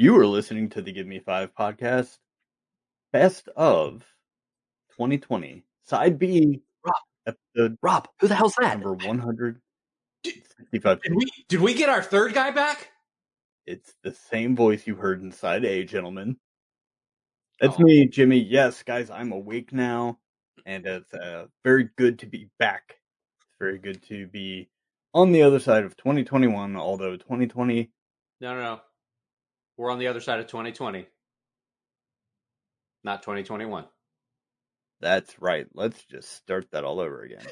You are listening to the Give Me Five podcast, best of 2020, side B, Rob. episode Rob, who the hell's that? number 165. Did we did we get our third guy back? It's the same voice you heard in side A, gentlemen. It's Oh. me, Jimmy. Yes, guys, I'm awake now, and it's uh, very good to be back. It's very good to be on the other side of 2021, although 2020 No, no, no. We're on the other side of 2020, not 2021. That's right. Let's just start that all over again.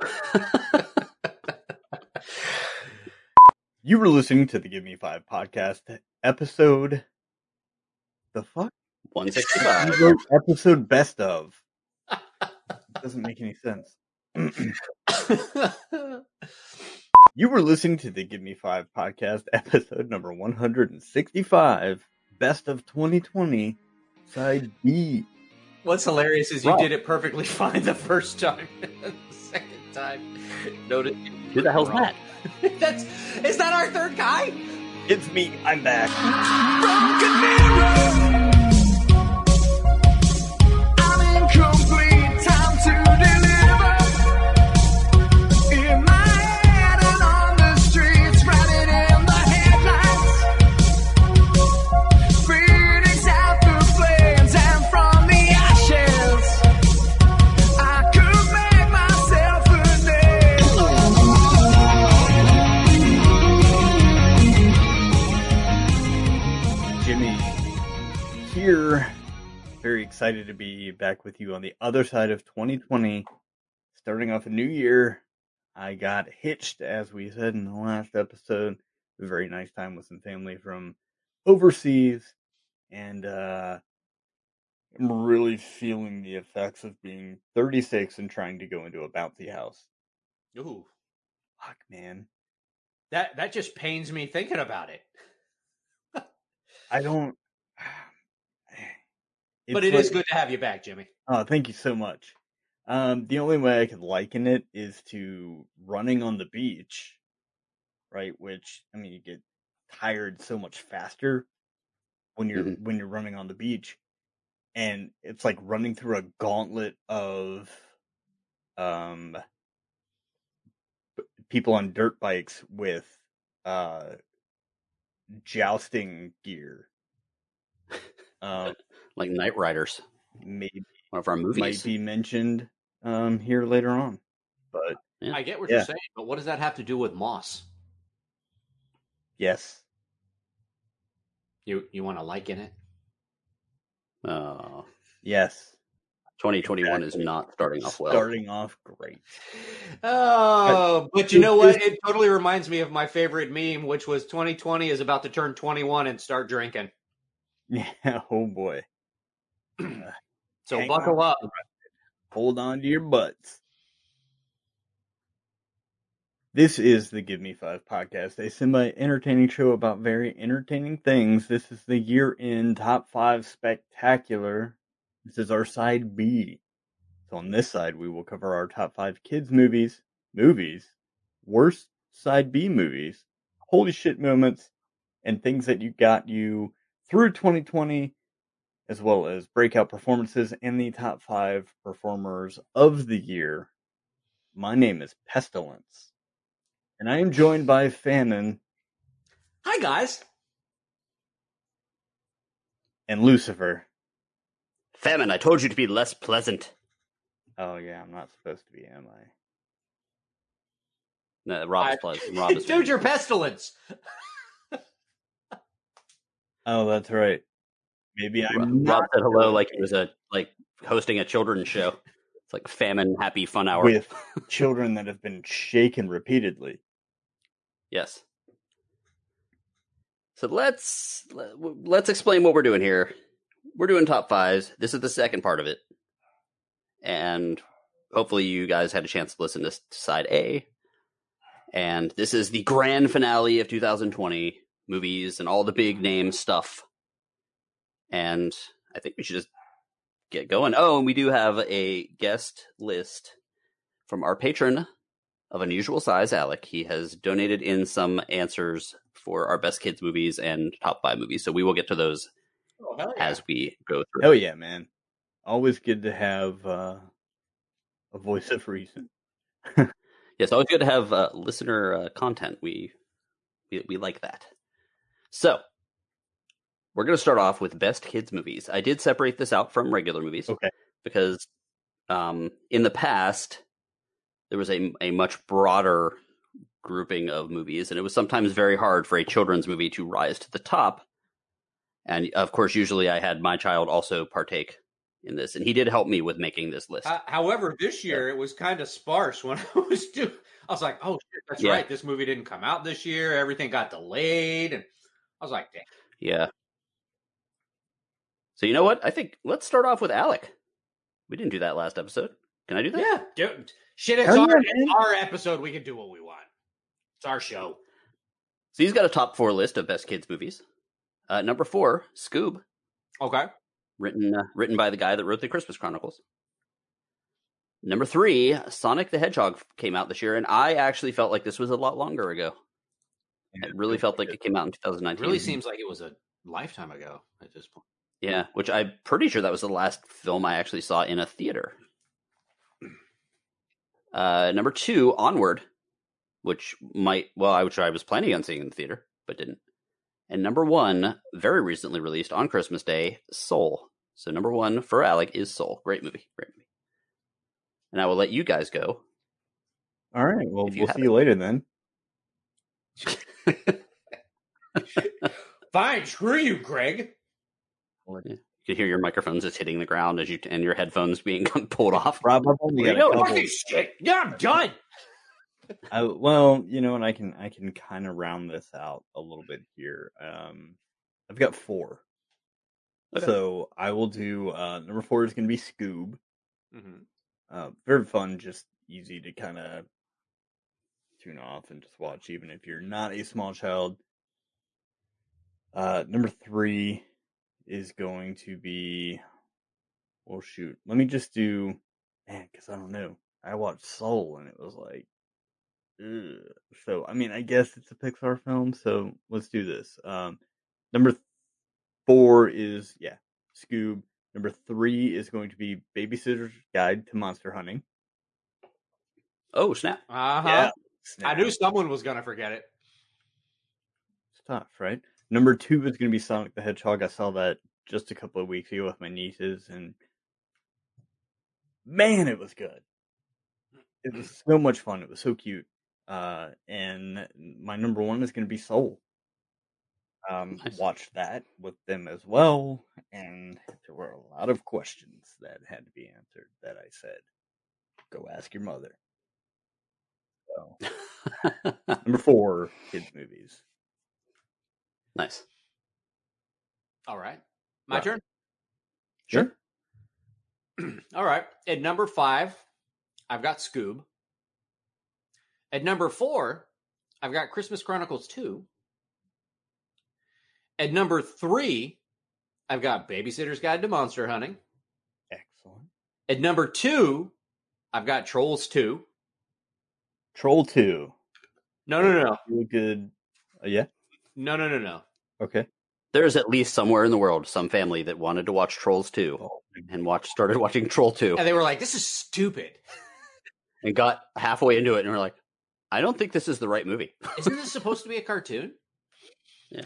You were listening to the Give Me Five podcast episode. The fuck? 165. episode best of. Doesn't make any sense. You were listening to the Give Me Five podcast episode number 165, best of 2020, side B. What's hilarious is you did it perfectly fine the first time. the second time, noted. Who the hell's that? That's is that our third guy? It's me. I'm back. I'm excited to be back with you on the other side of 2020. Starting off a new year. I got hitched, as we said in the last episode. A very nice time with some family from overseas. And uh I'm really feeling the effects of being 36 and trying to go into a bouncy house. Ooh, Fuck, man. that that just pains me thinking about it. I don't. But It's it is good to have you back, Jimmy. Oh, thank you so much. Um, the only way I could liken it is to running on the beach, right? Which I mean, you get tired so much faster when you're Mhm. when you're running on the beach, and it's like running through a gauntlet of um people on dirt bikes with uh jousting gear. Uh, Like Knightriders, maybe one of our movies might be mentioned um here later on. But Yeah. I get what Yeah. you're saying, but what does that have to do with Moss? yes, You you want to liken it? Uh, yes, 2021 is not starting off well. starting off great. Oh, but you know what? It totally reminds me of my favorite meme, which was 2020 is about to turn 21 and start drinking. Yeah, oh boy. So Hang buckle on. up. Hold on to your butts. This is the Give Me Five podcast, a semi entertaining show about very entertaining things. This is the year end top five spectacular. This is our side B. So on this side, we will cover our top five kids movies, movies, worst side B movies, holy shit moments, and things that you got you through 2020 as well as breakout performances and the top five performers of the year. My name is Pestilence, and I am joined by Famine Hi guys. and Lucifer. Famine, I told you to be less pleasant. Oh yeah, I'm not supposed to be, am I? No, Rob is I- pleasant. Rob is Dude, you're pestilence. Oh, that's right. Maybe I'm Rob, not Rob said hello like he was a like hosting a children's show. It's like famine happy fun hour. with children that have been shaken repeatedly. Yes. So let's let's explain what we're doing here. We're doing top fives. This is the second part of it, and hopefully you guys had a chance to listen to side A. And this is the grand finale of 2020 movies and all the big name stuff. And I think we should just get going. Oh, and we do have a guest list from our patron of unusual size, Alec. He has donated in some answers for our best kids movies and top five movies. So we will get to those Oh, yeah. as we go through. Hell yeah, man! Always good to have uh, a voice of reason. Yes, always good to have uh, listener uh, content. We, we we like that. So we're going to start off with best kids movies. I did separate this out from regular movies Okay. because um, in the past there was a a much broader grouping of movies, and it was sometimes very hard for a children's movie to rise to the top. And of course, usually I had my child also partake in this, and he did help me with making this list. Uh, however, this year it was kind of sparse when I was doing. I was like, "Oh shit, that's Yeah. right. This movie didn't come out this year. Everything got delayed." And I was like, "Damn." Yeah. So you know what? I think let's start off with Alec. We didn't do that last episode. Can I do that? Yeah, dude. Shit, it's our, it's our episode. We can do what we want. It's our show. So he's got a top four list of best kids movies. Uh, number four, Scoob, Okay. written uh, written by the guy that wrote the Christmas Chronicles. Number three, Sonic the Hedgehog came out this year, and I actually felt like this was a lot longer ago. It really felt like it came out in 2019. It Really seems like it was a lifetime ago at this point. Yeah, which I'm pretty sure that was the last film I actually saw in a theater. Uh, number two, Onward, which might well, I which I was planning on seeing in the theater, but didn't. And number one, very recently released on Christmas Day, Soul. So number one for Alec is Soul. Great movie, great movie. And I will let you guys go. All right. Well, we'll have see you later then. Fine, screw you, Greg. You can hear your microphones just hitting the ground as you and your headphones being pulled off. Rob, I've only Where got you a going? couple. Fucking shit. Yeah, I'm done. I, well, you know, and I can I can kind of round this out a little bit here. Um, I've got four, Okay. so I will do. Uh, number four is going to be Scoob. Mhm. Uh, very fun, just easy to kind of tune off and just watch, even if you're not a small child. Uh, number three is going to be. Well, shoot. Let me just do, man, because I don't know. I watched Soul and it was like, ugh. so I mean, I guess it's a Pixar film. So let's do this. Um, number th- four is yeah, Scoob. Number three is going to be Babysitter's Guide to Monster Hunting. Oh snap! Uh-huh. I Snap. knew someone was gonna forget it. It's tough, right? Number two is going to be Sonic the Hedgehog. I saw that just a couple of weeks ago with my nieces, and man, it was good. It was so much fun. It was so cute. Uh, and my number one is going to be Soul. Um, Nice. watched that with them as well, and there were a lot of questions that had to be answered. That I said, "Go ask your mother." So, number four, kids movies. Nice. All right. My turn. Sure. All right. At number five, I've got Scoob. At number four, I've got Christmas Chronicles 2. At number three, I've got Babysitter's Guide to Monster Hunting. Excellent. At number two, I've got Trolls 2. Troll two. No, no, no, no. Good. Uh, yeah. No, no, no, no. Okay. There's at least somewhere in the world some family that wanted to watch Trolls 2 Oh, and watch started watching Troll 2 And they were like, this is stupid. and got halfway into it and were like, I don't think this is the right movie. Isn't this supposed to be a cartoon? Yeah.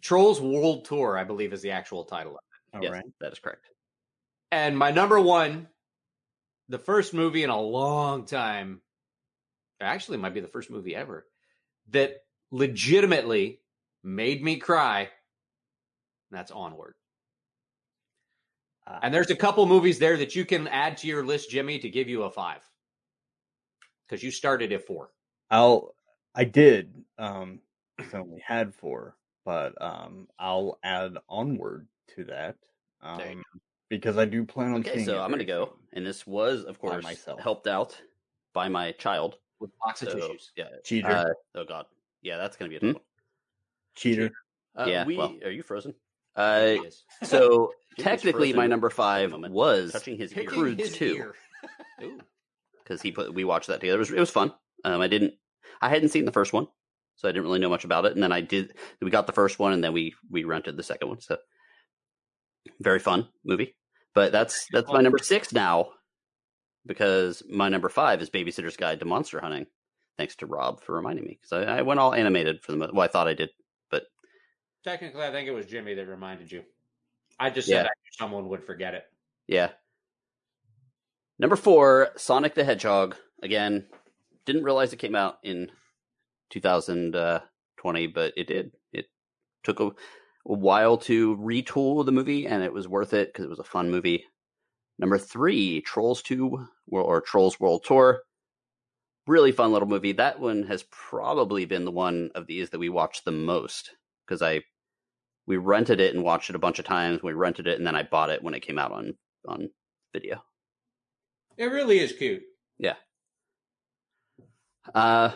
Trolls World Tour, I believe, is the actual title of it. all yes, right. that is correct. And my number one, the first movie in a long time, actually might be the first movie ever, that legitimately made me cry. and That's Onward. Ah. And there's a couple movies there that you can add to your list, Jimmy, to give you a five. Because you started at four. I'll. I did. Um, 'cause I only had four, but um, I'll add onward to that. Um, There because I do plan on Okay, seeing. so it I'm going to go. And this was, of course, myself. helped out by my child. With box of So, tissues. yeah. Cheater. Uh, oh, God. Yeah, that's going to be a Hmm? Cheater. Uh, yeah. we- well, are you frozen? Uh, so technically, my number five moment. was touching his Picking Croods his 2. ear. Ooh. because he put we watched that together. It was it was fun. Um, I didn't I hadn't seen the first one, so I didn't really know much about it. And then I did we got the first one, and then we we rented the second one. So very fun movie. But that's that's my number six now, because my number five is Babysitter's Guide to Monster Hunting. Thanks to Rob for reminding me because I, I went all animated for the mo- well, I thought I did. But technically, I think it was Jimmy that reminded you. I just Yeah. said I knew someone would forget it. Yeah. Number four, Sonic the Hedgehog. Again, didn't realize it came out in 2020, uh, but it did. It took a, a while to retool the movie, and it was worth it because it was a fun movie. Number three, Trolls 2 or, or Trolls World Tour. Really fun little movie. That one has probably been the one of these that we watched the most because I we rented it and watched it a bunch of times. We rented it and then I bought it when it came out on on video. It really is cute. Yeah. Uh,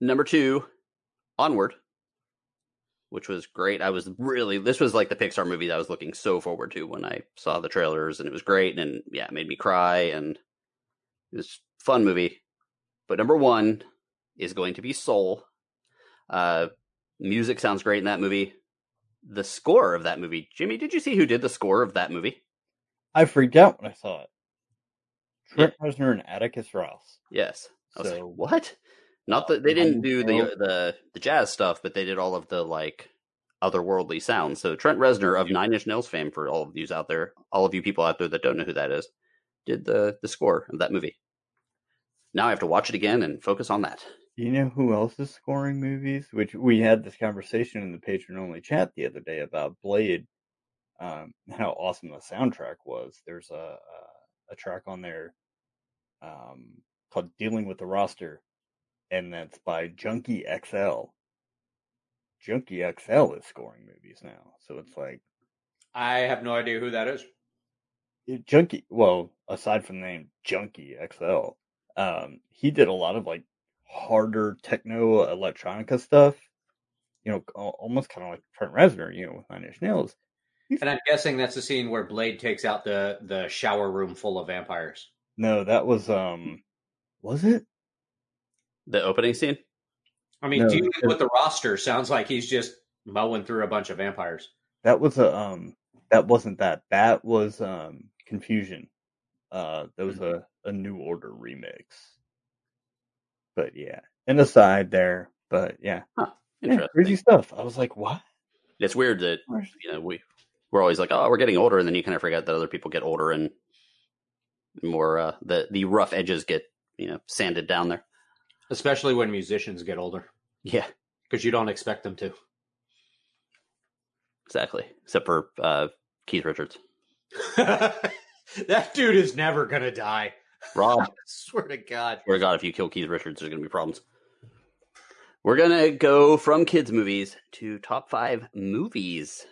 number two, Onward, which was great. I was really this was like the Pixar movie that I was looking so forward to when I saw the trailers, and it was great. And yeah, it made me cry, and it was a fun movie. But number one is going to be Soul. Uh, music sounds great in that movie. The score of that movie, Jimmy, did you see who did the score of that movie? I freaked out when I saw it. Trent Reznor and Atticus Ross. Yes. I So- like, what? Not that they didn't do the the the jazz stuff, but they did all of the like otherworldly sounds. So Trent Reznor of Nine Inch Nails fame, for all of you out there, all of you people out there that don't know who that is, did the the score of that movie. Now I have to watch it again and focus on that. You know who else is scoring movies? Which we had this conversation in the patron only chat the other day about Blade. Um, how awesome the soundtrack was. There's a a, a track on there um, called "Dealing with the Roster," and that's by Junkie XL. Junkie XL is scoring movies now, so it's like I have no idea who that is. it- Junkie. Well, aside from the name Junkie XL, um, he did a lot of like harder techno electronica stuff. You know, almost kind of like Trent Reznor. You know, with Nine Inch Nails. And I'm guessing that's the scene where Blade takes out the the shower room full of vampires. No, that was um, was it? The opening scene. I mean, No, dealing it- with the roster sounds like he's just mowing through a bunch of vampires. That was a um, that wasn't that. That was um, confusion. Uh, that was a a New Order remix. But yeah, an aside there. But yeah, yeah Interesting. crazy stuff. I was like, what? It's weird that you know we we're always like, oh, we're getting older, and then you kind of forget that other people get older and more uh, the the rough edges get you know sanded down there. Especially when musicians get older, Yeah, because you don't expect them to. exactly. Except for uh, Keith Richards. that dude is never gonna die. Rob, I swear to God. swear to God, if you kill Keith Richards, there's gonna be problems. We're gonna go from kids movies to top five movies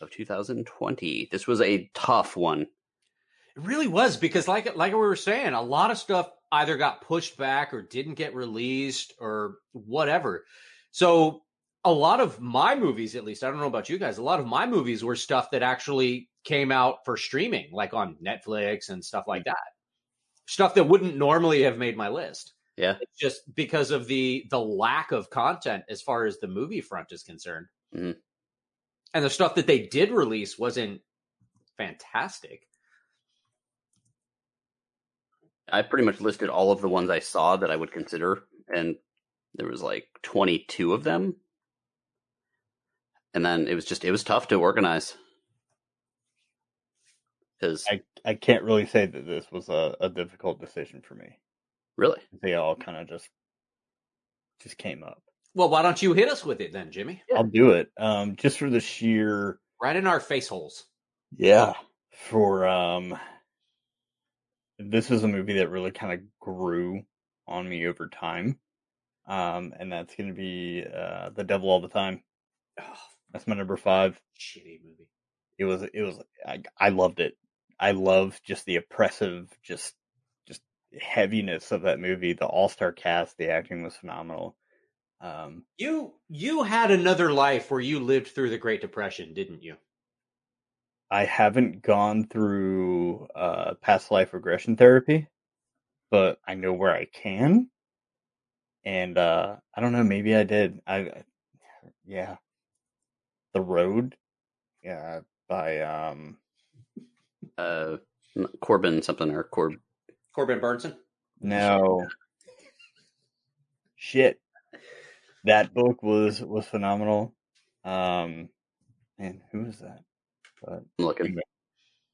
of 2020. This was a tough one. It really was because, like like we were saying, a lot of stuff either got pushed back or didn't get released or whatever. So a lot of my movies, at least, I don't know about you guys, a lot of my movies were stuff that actually came out for streaming, like on Netflix and stuff like mm-hmm. that. Stuff that wouldn't normally have made my list. Yeah. It's just because of the the lack of content as far as the movie front is concerned. Mhm. And the stuff that they did release wasn't fantastic. I pretty much listed all of the ones I saw that I would consider, and there was like 22 of them. And then it was just it was tough to organize because I I can't really say that this was a, a difficult decision for me. really They all kind of just just came up. Well, why don't you hit us with it then, Jimmy? Yeah. I'll do it. Um, just for the sheer Right in our face holes. yeah for um. This is a movie that really kind of grew on me over time, um, and that's going to be uh, The Devil All the Time. That's my number five. shitty movie. It was it was I I loved it. I love just the oppressive, just just heaviness of that movie. The all star cast, the acting was phenomenal. Um, You you had another life where you lived through the Great Depression, didn't you? I haven't gone through uh, past life regression therapy, but I know where I can. And uh I don't know, maybe I did. I I- yeah. The Road. Yeah, by um Uh, Corbin something or Corb. Corbin Burnson. no. Shit. That book was was phenomenal. Um and who was that? But I'm looking.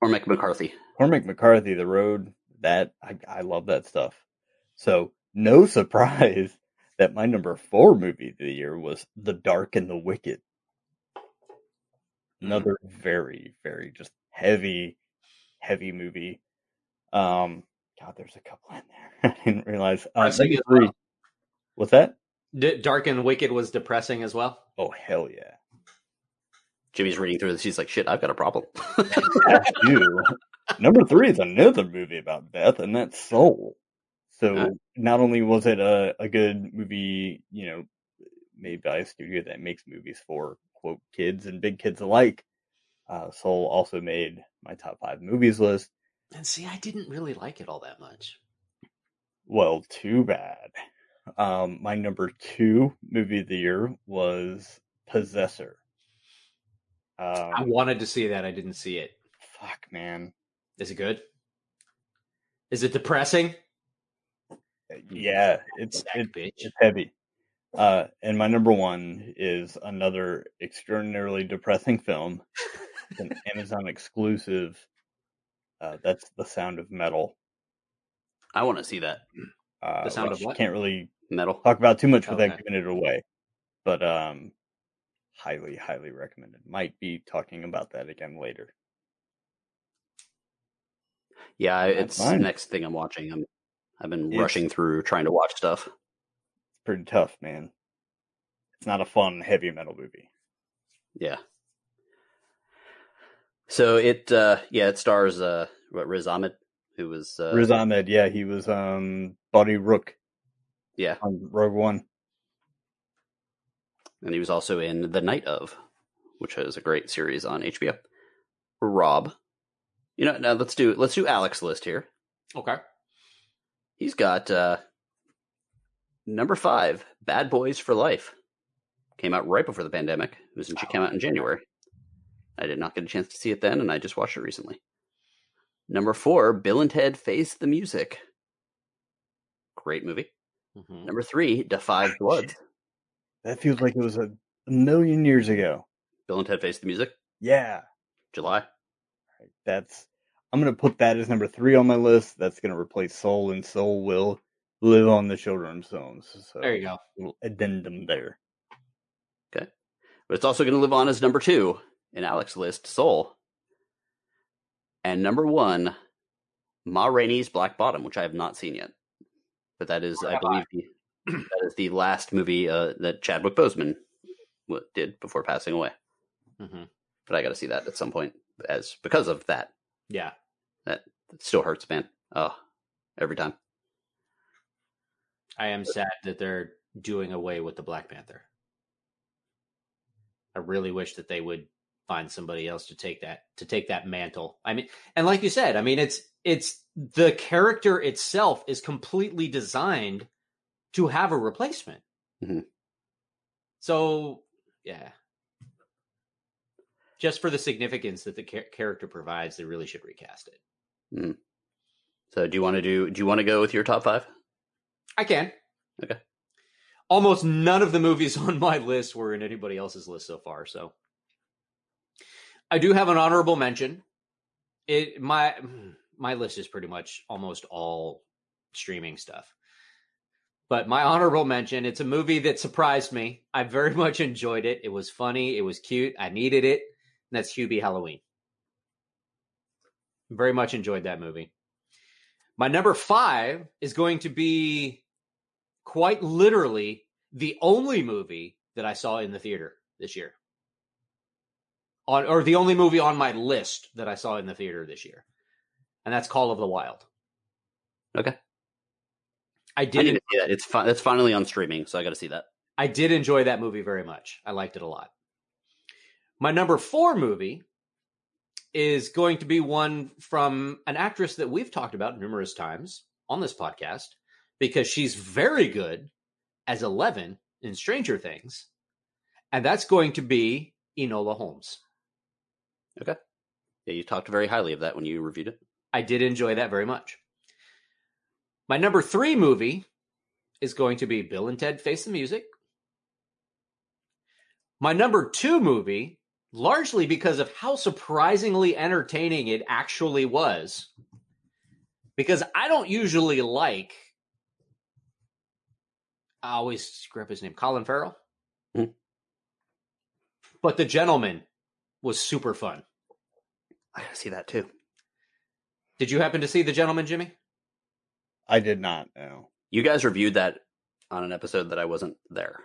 Cormac McCarthy. Cormac McCarthy, The Road, that I, I love that stuff. So no surprise that my number four movie of the year was The Dark and the Wicked. Another very, very just heavy, heavy movie. Um, God, there's a couple in there. I didn't realize. Uh, Depressing number three. well. What's that? D- Dark and Wicked was depressing as well. Oh hell yeah! Jimmy's reading through this. He's like, "Shit, I've got a problem." That's you. Number three is another movie about death, and that's Soul. So Huh. not only was it a, a good movie, you know, made by a studio that makes movies for quote kids and big kids alike, uh, Soul also made my top five movies list. And see, I didn't really like it all that much. Well, too bad. Um, my number two movie of the year was Possessor. I Um, wanted to see that. I didn't see it. fuck, man. Is it good? Is it depressing? Yeah, it's it, bitch. it's heavy. Uh, and my number one is another extraordinarily depressing film. It's an Amazon exclusive. Uh, that's The Sound of Metal. I want to see that Uh, The Sound of what? Can't really metal. talk about too much without Okay. giving it away, but um, highly, highly recommended. Might be talking about that again later. Yeah, it's next thing I'm watching. I'm I've been It's- rushing through trying to watch stuff. It's pretty tough, man. It's not a fun heavy metal movie. Yeah. So it uh yeah, it stars uh what Riz Ahmed, who was uh Riz Ahmed, yeah, he was um Bodhi Rook yeah, on Rogue One. and he was also in The Night of, which is a great series on HBO. Rob. You know, now let's do let's do Alex's list here. Okay. He's got uh number 5, Bad Boys for Life. Came out right before the pandemic. It was in, it came out in January. I did not get a chance to see it then and I just watched it recently. Number 4, Bill and Ted Face the Music. Great movie. Mhm. Number 3, Da 5 Bloods. That feels like it was a, a million years ago. Bill and Ted Face the Music. Yeah, July. that's. I'm gonna put that as number three on my list. That's gonna replace Soul, and Soul will live on the children's zones. So There you go. Little addendum there. Okay. But it's also going to live on as number two in Alex's list, Soul. And number one, Ma Rainey's Black Bottom, which I have not seen yet. But that is, I believe, the, that is the last movie uh, that Chadwick Boseman w- did before passing away. hmm But I got to see that at some point, as because of that. Yeah. that still hurts, man. Oh, every time. I am sad that they're doing away with the Black Panther. I really wish that they would find somebody else to take that to take that mantle. I mean, and like you said, I mean, it's it's the character itself is completely designed to have a replacement. Mhm. So, yeah. Just for the significance that the char- character provides, they really should recast it. So, do you want to do? Do you want to go with your top five? I can. Okay. Almost none of the movies on my list were in anybody else's list so far, so I do have an honorable mention. It my my list is pretty much almost all streaming stuff. But my honorable mention, it's a movie that surprised me. I very much enjoyed it. It was funny, it was cute, I needed it. And that's Hubie Halloween. Very much enjoyed that movie. My number five is going to be quite literally the only movie that I saw in the theater this year. On or the only movie on my list that I saw in the theater this year. And that's Call of the Wild. Okay. I I did to see that. It's fi- it's finally on streaming, so I got to see that. I did enjoy that movie very much. I liked it a lot. My number 4 movie is going to be one from an actress that we've talked about numerous times, on this podcast because she's very good as Eleven in Stranger Things, and that's going to be Enola Holmes. Yeah, you talked very highly of that when you reviewed it. I did enjoy that very much. My number three movie is going to be Bill and Ted Face the Music. My number two movie, largely because of how surprisingly entertaining it actually was, because I don't usually like. I always screw up his name, Colin Farrell. Mhm. But The Gentleman was super fun. I gotta see that too. Did you happen to see The Gentleman, Jimmy? I did not know. You guys reviewed that on an episode that I wasn't there.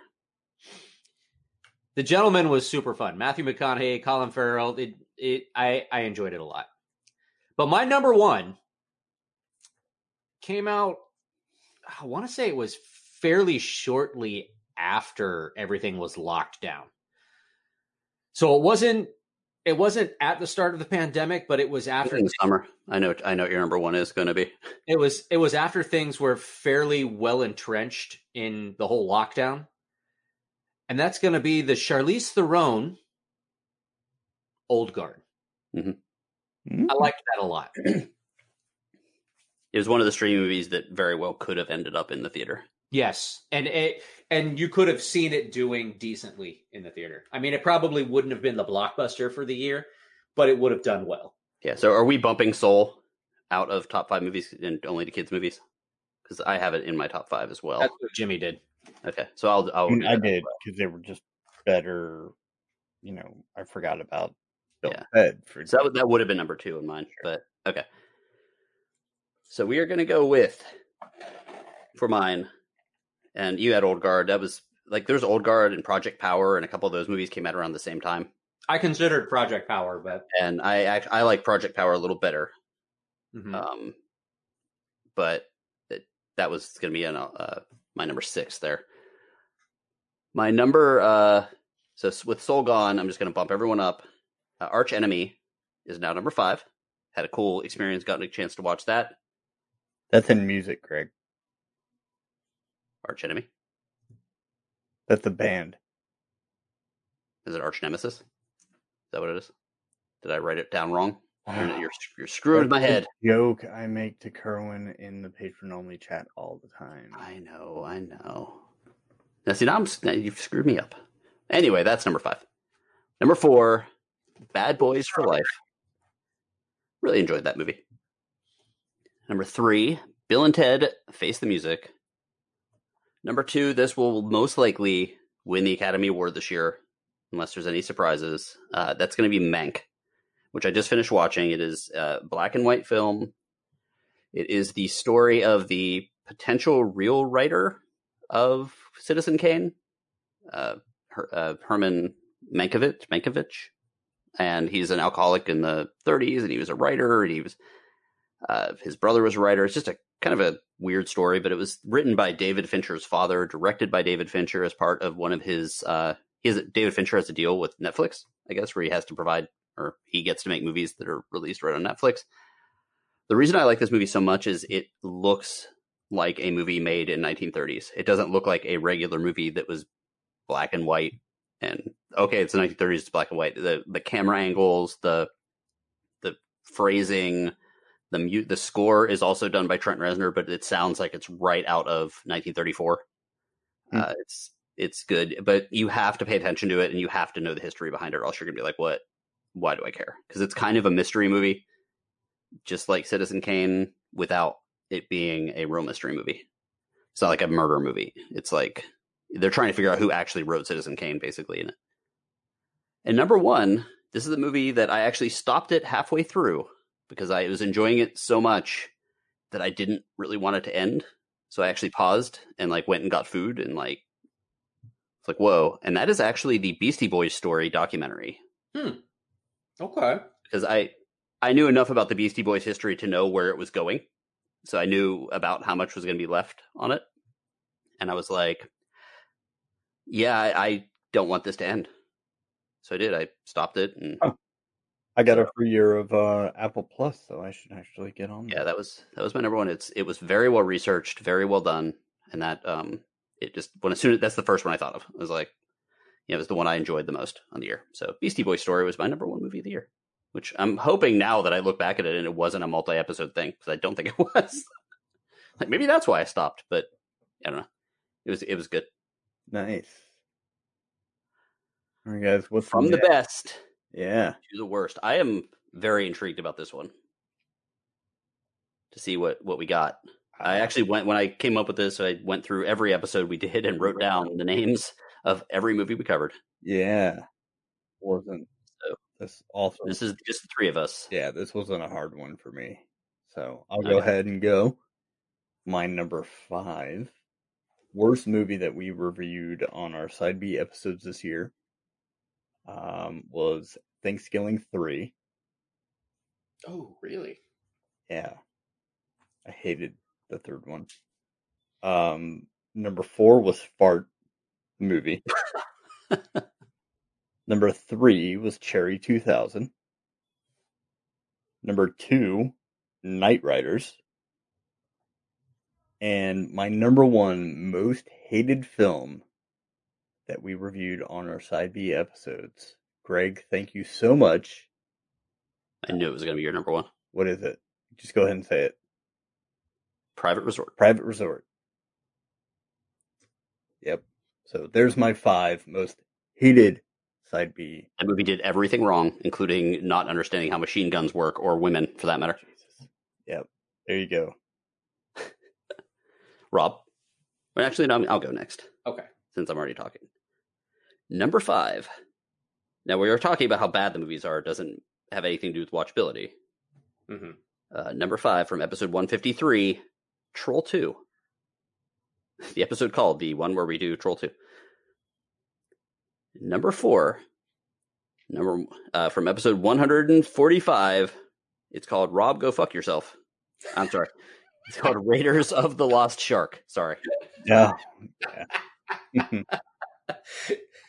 The Gentleman was super fun. Matthew McConaughey, Colin Farrell. It, it, I, I enjoyed it a lot. But my number one came out. I want to say it was fairly shortly after everything was locked down. So it wasn't. It wasn't at the start of the pandemic, but it was after. In the summer, I know. I know your number one is going to be. It was. It was after things were fairly well entrenched in the whole lockdown, and that's going to be the Charlize Theron Old Guard. Mm. I liked that a lot. It was one of the streaming movies that very well could have ended up in the theater. Yes, and it and you could have seen it doing decently in the theater. I mean, it probably wouldn't have been the blockbuster for the year, but it would have done well. Yeah. So, are we bumping Soul out of top five movies and only to kids movies? Because I have it in my top five as well. That's what Jimmy did. Okay. So I'll. I'll I, mean, do I that as did well. because they were just better. You know, I forgot about Bill Yeah. Ted for So that, that would have been number two in mine, but okay. So we are going to go with for mine, and you had Old Guard. That was like there's Old Guard and Project Power, and a couple of those movies came out around the same time. I considered Project Power, but And I act, I like Project Power a little better, mhm. um, but it, that was going to be an, uh, my number six there. My number, uh, so with Soul Gone, I'm just going to bump everyone up. Uh, Arch Enemy is now number five. Had a cool experience, got a chance to watch that. That's in music, Greg. Arch Enemy. That's the band. Is it Arch Nemesis? Is that what it is? Did I write it down wrong? You're, you're, you're screwing my head. Joke I make to Kerwin in the patron only chat all the time. I know, I know. Now, see, now, I'm, now you've screwed me up. Anyway, that's number five. Number four, Bad Boys for Life. Really enjoyed that movie. Number three, Bill and Ted Face the Music. Number two, this will most likely win the Academy Award this year, unless there's any surprises. Uh, that's going to be Mank, which I just finished watching. It is a black and white film. It is the story of the potential real writer of Citizen Kane, uh, Her, uh, Herman Mankiewicz, Mankiewicz, and he's an alcoholic in the 30s, and he was a writer, and he was uh, his brother was a writer. It's just a kind of a weird story, but it was written by David Fincher's father, directed by David Fincher as part of one of his. Uh, has, David Fincher has a deal with Netflix, I guess, where he has to provide or he gets to make movies that are released right on Netflix. The reason I like this movie so much is it looks like a movie made in 1930s. It doesn't look like a regular movie that was black and white. And okay, it's the 1930s, it's black and white. The the camera angles, the the phrasing, the mute, the score is also done by Trent Reznor, but it sounds like it's right out of 1934. Hmm. Uh, it's it's good, but you have to pay attention to it, and you have to know the history behind it, or else you're gonna be like, "What? Why do I care?" Because it's kind of a mystery movie, just like Citizen Kane, without it being a real mystery movie. It's not like a murder movie. It's like they're trying to figure out who actually wrote Citizen Kane, basically in it. And number one, this is the movie that I actually stopped it halfway through because I was enjoying it so much that I didn't really want it to end. So I actually paused and like went and got food and like it's like whoa. And that is actually the Beastie Boys story documentary hmm. okay. because I I knew enough about the Beastie Boys history to know where it was going. So I knew about how much was going to be left on it. And I was like, yeah, I, I don't want this to end. So I did. I stopped it and Oh. I got a free year of uh, Apple Plus, so I should actually get on. Yeah, that. that was that was my number one. It's it was very well researched, very well done, and that um it just when as soon as that's the first one I thought of. I was like, yeah, it was the one I enjoyed the most on the year. So Beastie Boy Story was my number one movie of the year, which I'm hoping now that I look back at it and it wasn't a multi episode thing because I don't think it was. like maybe that's why I stopped, but I don't know. It was it was good nice. All right, guys. What's from the next? best Yeah. to the worst. I am very intrigued about this one to see what what we got. I actually went when I came up with this. I went through every episode we did and wrote down the names of every movie we covered. Yeah. Wasn't So- this also? This is just the three of us. yeah, this wasn't a hard one for me. So I'll Okay. go ahead and go. My number five worst movie that we reviewed on our side B episodes this year um, was ThanksKilling three. Oh, really? Yeah. I hated the third one. Um number four was Fart movie. number three was Cherry two thousand. Number two, Knightriders. And my number one most hated film that we reviewed on our side B episodes. Greg, thank you so much. I knew it was going to be your number one. What is it? Just go ahead and say it. Private Resort. Private Resort. Yep. So there's my five most hated side B. That movie did everything wrong, including not understanding how machine guns work or women, for that matter. Jesus. Yep. There you go. Rob. Well, actually, no, I'll go next Okay. since I'm already talking. Number five. Now, we were talking about how bad the movies are. It doesn't have anything to do with watchability. hmm Uh, number five from episode 153, Troll 2. The episode called the one where we do Troll 2. Number four, number uh, from episode 145, it's called Rob Go Fuck Yourself. I'm sorry. It's called Raiders of the Lost Shark. Sorry. Yeah.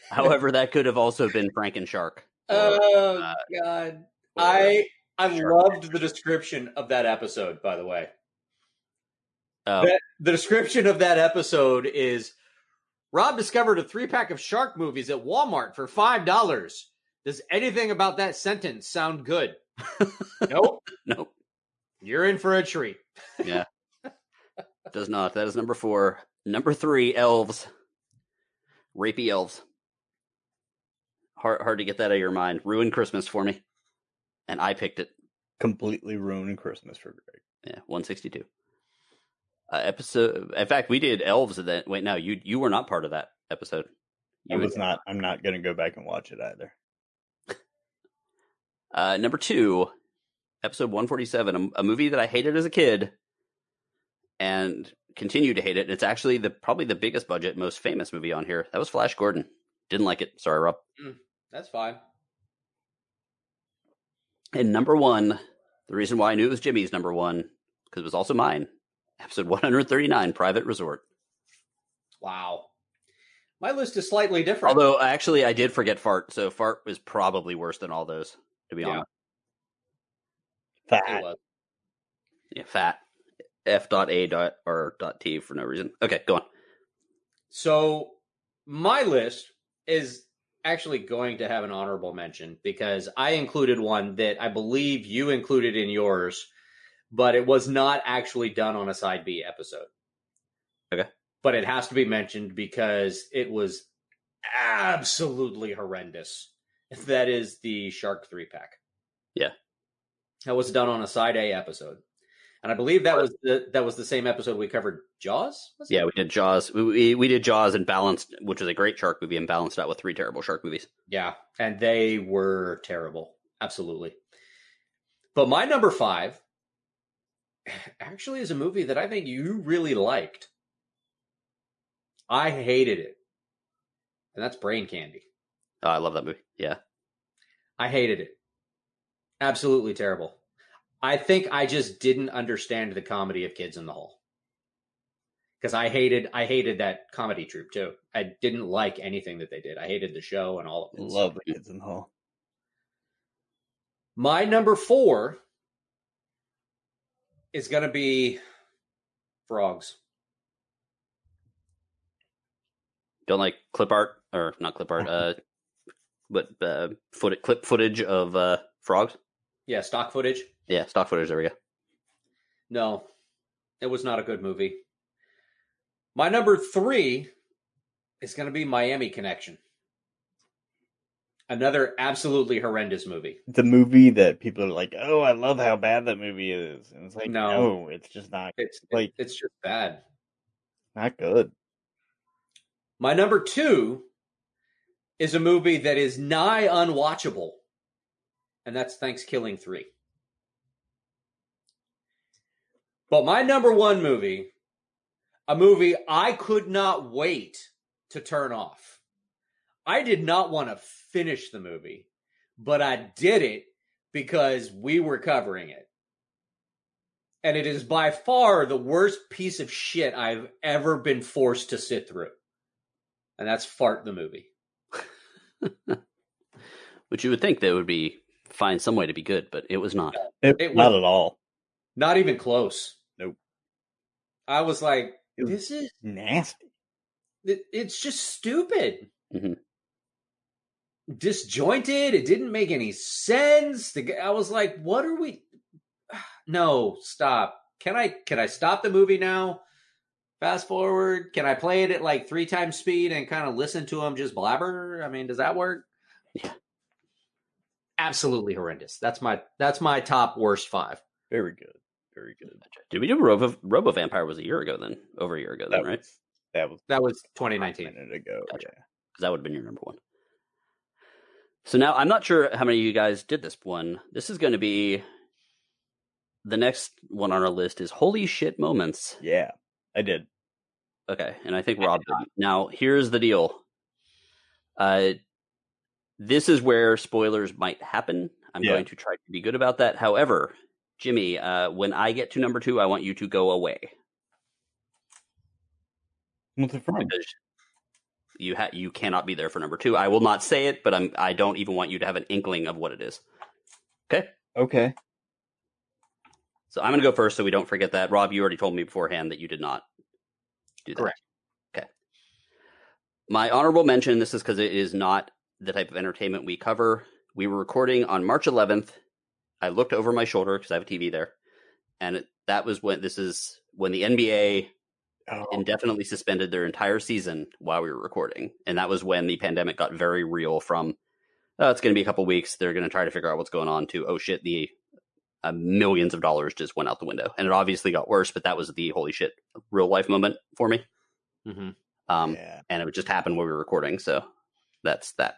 However, that could have also been Franken Shark. Oh uh, God, I I Sure. loved the description of that episode. By the way, Oh, that, the description of that episode is Rob discovered a three pack of shark movies at Walmart for five dollars. Does anything about that sentence sound good? nope. no, You're in for a treat. Yeah. Does not. That is number four. Number three, Elves. Rapey Elves. Hard, hard to get that out of your mind. Ruined Christmas for me. And I picked it. Completely ruined Christmas for Greg. Yeah, 162. Uh, episode. In fact, we did Elves. Of that. Wait, no, you you were not part of that episode. I You was not. I'm not going to go back and watch it either. Uh, number two, episode 147, a, a movie that I hated as a kid and continue to hate it. It's actually the probably the biggest budget, most famous movie on here. That was Flash Gordon. Didn't like it. Sorry, Rob. That's fine. And number one, the reason why I knew it was Jimmy's number one, because it was also mine. Episode 139, Private Resort. Wow. My list is slightly different. Although, actually, I did forget Fart, so Fart was probably worse than all those, to be Yeah. honest. Fat. Yeah, fat. F dot A dot or dot T for no reason. Okay, go on. So my list is actually going to have an honorable mention because I included one that I believe you included in yours, but it was not actually done on a side B episode. Okay. But it has to be mentioned because it was absolutely horrendous. That is the Shark three pack. Yeah. That was done on a side A episode. And I believe that was the that was the same episode we covered Jaws? was it? Yeah, we did Jaws. We, we, we did Jaws and balanced, which was a great shark movie, and balanced out with three terrible shark movies. Yeah, and they were terrible. Absolutely. But my number five actually is a movie that I think you really liked. I hated it. And that's Brain Candy. Oh, I love that movie. Yeah, I hated it. Absolutely terrible. I think I just didn't understand the comedy of Kids in the Hall. Because I hated I hated that comedy troupe too. I didn't like anything that they did. I hated the show and all of it. Love the kids in the hall. My number four is going to be frogs. Don't like clip art or not clip art, uh, but uh, foot clip footage of uh, frogs. Yeah, stock footage. Yeah, stock footage. There we go. No, it was not a good movie. My number three is going to be Miami Connection. Another absolutely horrendous movie. It's a movie that people are like, "Oh, I love how bad that movie is," and it's like, No. no, it's just not It's Like- it's just bad. not good. My number two is a movie that is nigh unwatchable, and that's ThanksKilling 3. But my number one movie, a movie I could not wait to turn off. I did not want to finish the movie, but I did it because we were covering it. And it is by far the worst piece of shit I've ever been forced to sit through and that's Fart the movie. Which you would think they would be find some way to be good, but it was not. It, It not at all. Not even close. Nope. I was like, was this is nasty. it, it's just stupid. Mhm. Disjointed. It didn't make any sense. The, I was like, what are we? No, stop. Can I can I stop the movie now? Fast forward. Can I play it at like three times speed and kind of listen to him just blabber? I mean, does that work? Yeah. Absolutely horrendous. That's my that's my top worst five. Very good. Very good. Did we do Robo Robo Vampire? Was a year ago then, over a year ago then, That right? was that was That was a 2019. minute ago. Gotcha. Yeah. because that would have been your number one. So now I'm not sure how many of you guys did this one. This is going to be the next one on our list is holy shit moments. Yeah, I did. Okay, and I think Rob. did. Now here's the deal. Uh, this is where spoilers might happen. I'm Yeah. going to try to be good about that. However, Jimmy, uh, when I get to number two, I want you to go away What's it from? because you ha- you cannot be there for number two. I will not say it, but I'm I don't even want you to have an inkling of what it is. Okay. Okay. So I'm going to go first so we don't forget that. Rob, you already told me beforehand that you did not do that. Correct. Okay. My honorable mention this is because it is not the type of entertainment we cover. We were recording on March 11th. I looked over my shoulder because I have a TV there. And it, that was when this is when the NBA Oh, indefinitely suspended their entire season while we were recording. And that was when the pandemic got very real from, oh, it's going to be a couple weeks. They're going to try to figure out what's going on to, oh shit, the uh, millions of dollars just went out the window. And it obviously got worse, but that was the holy shit real life moment for me. Mm-hmm. Um, yeah. and it just happen while we were recording. So that's that.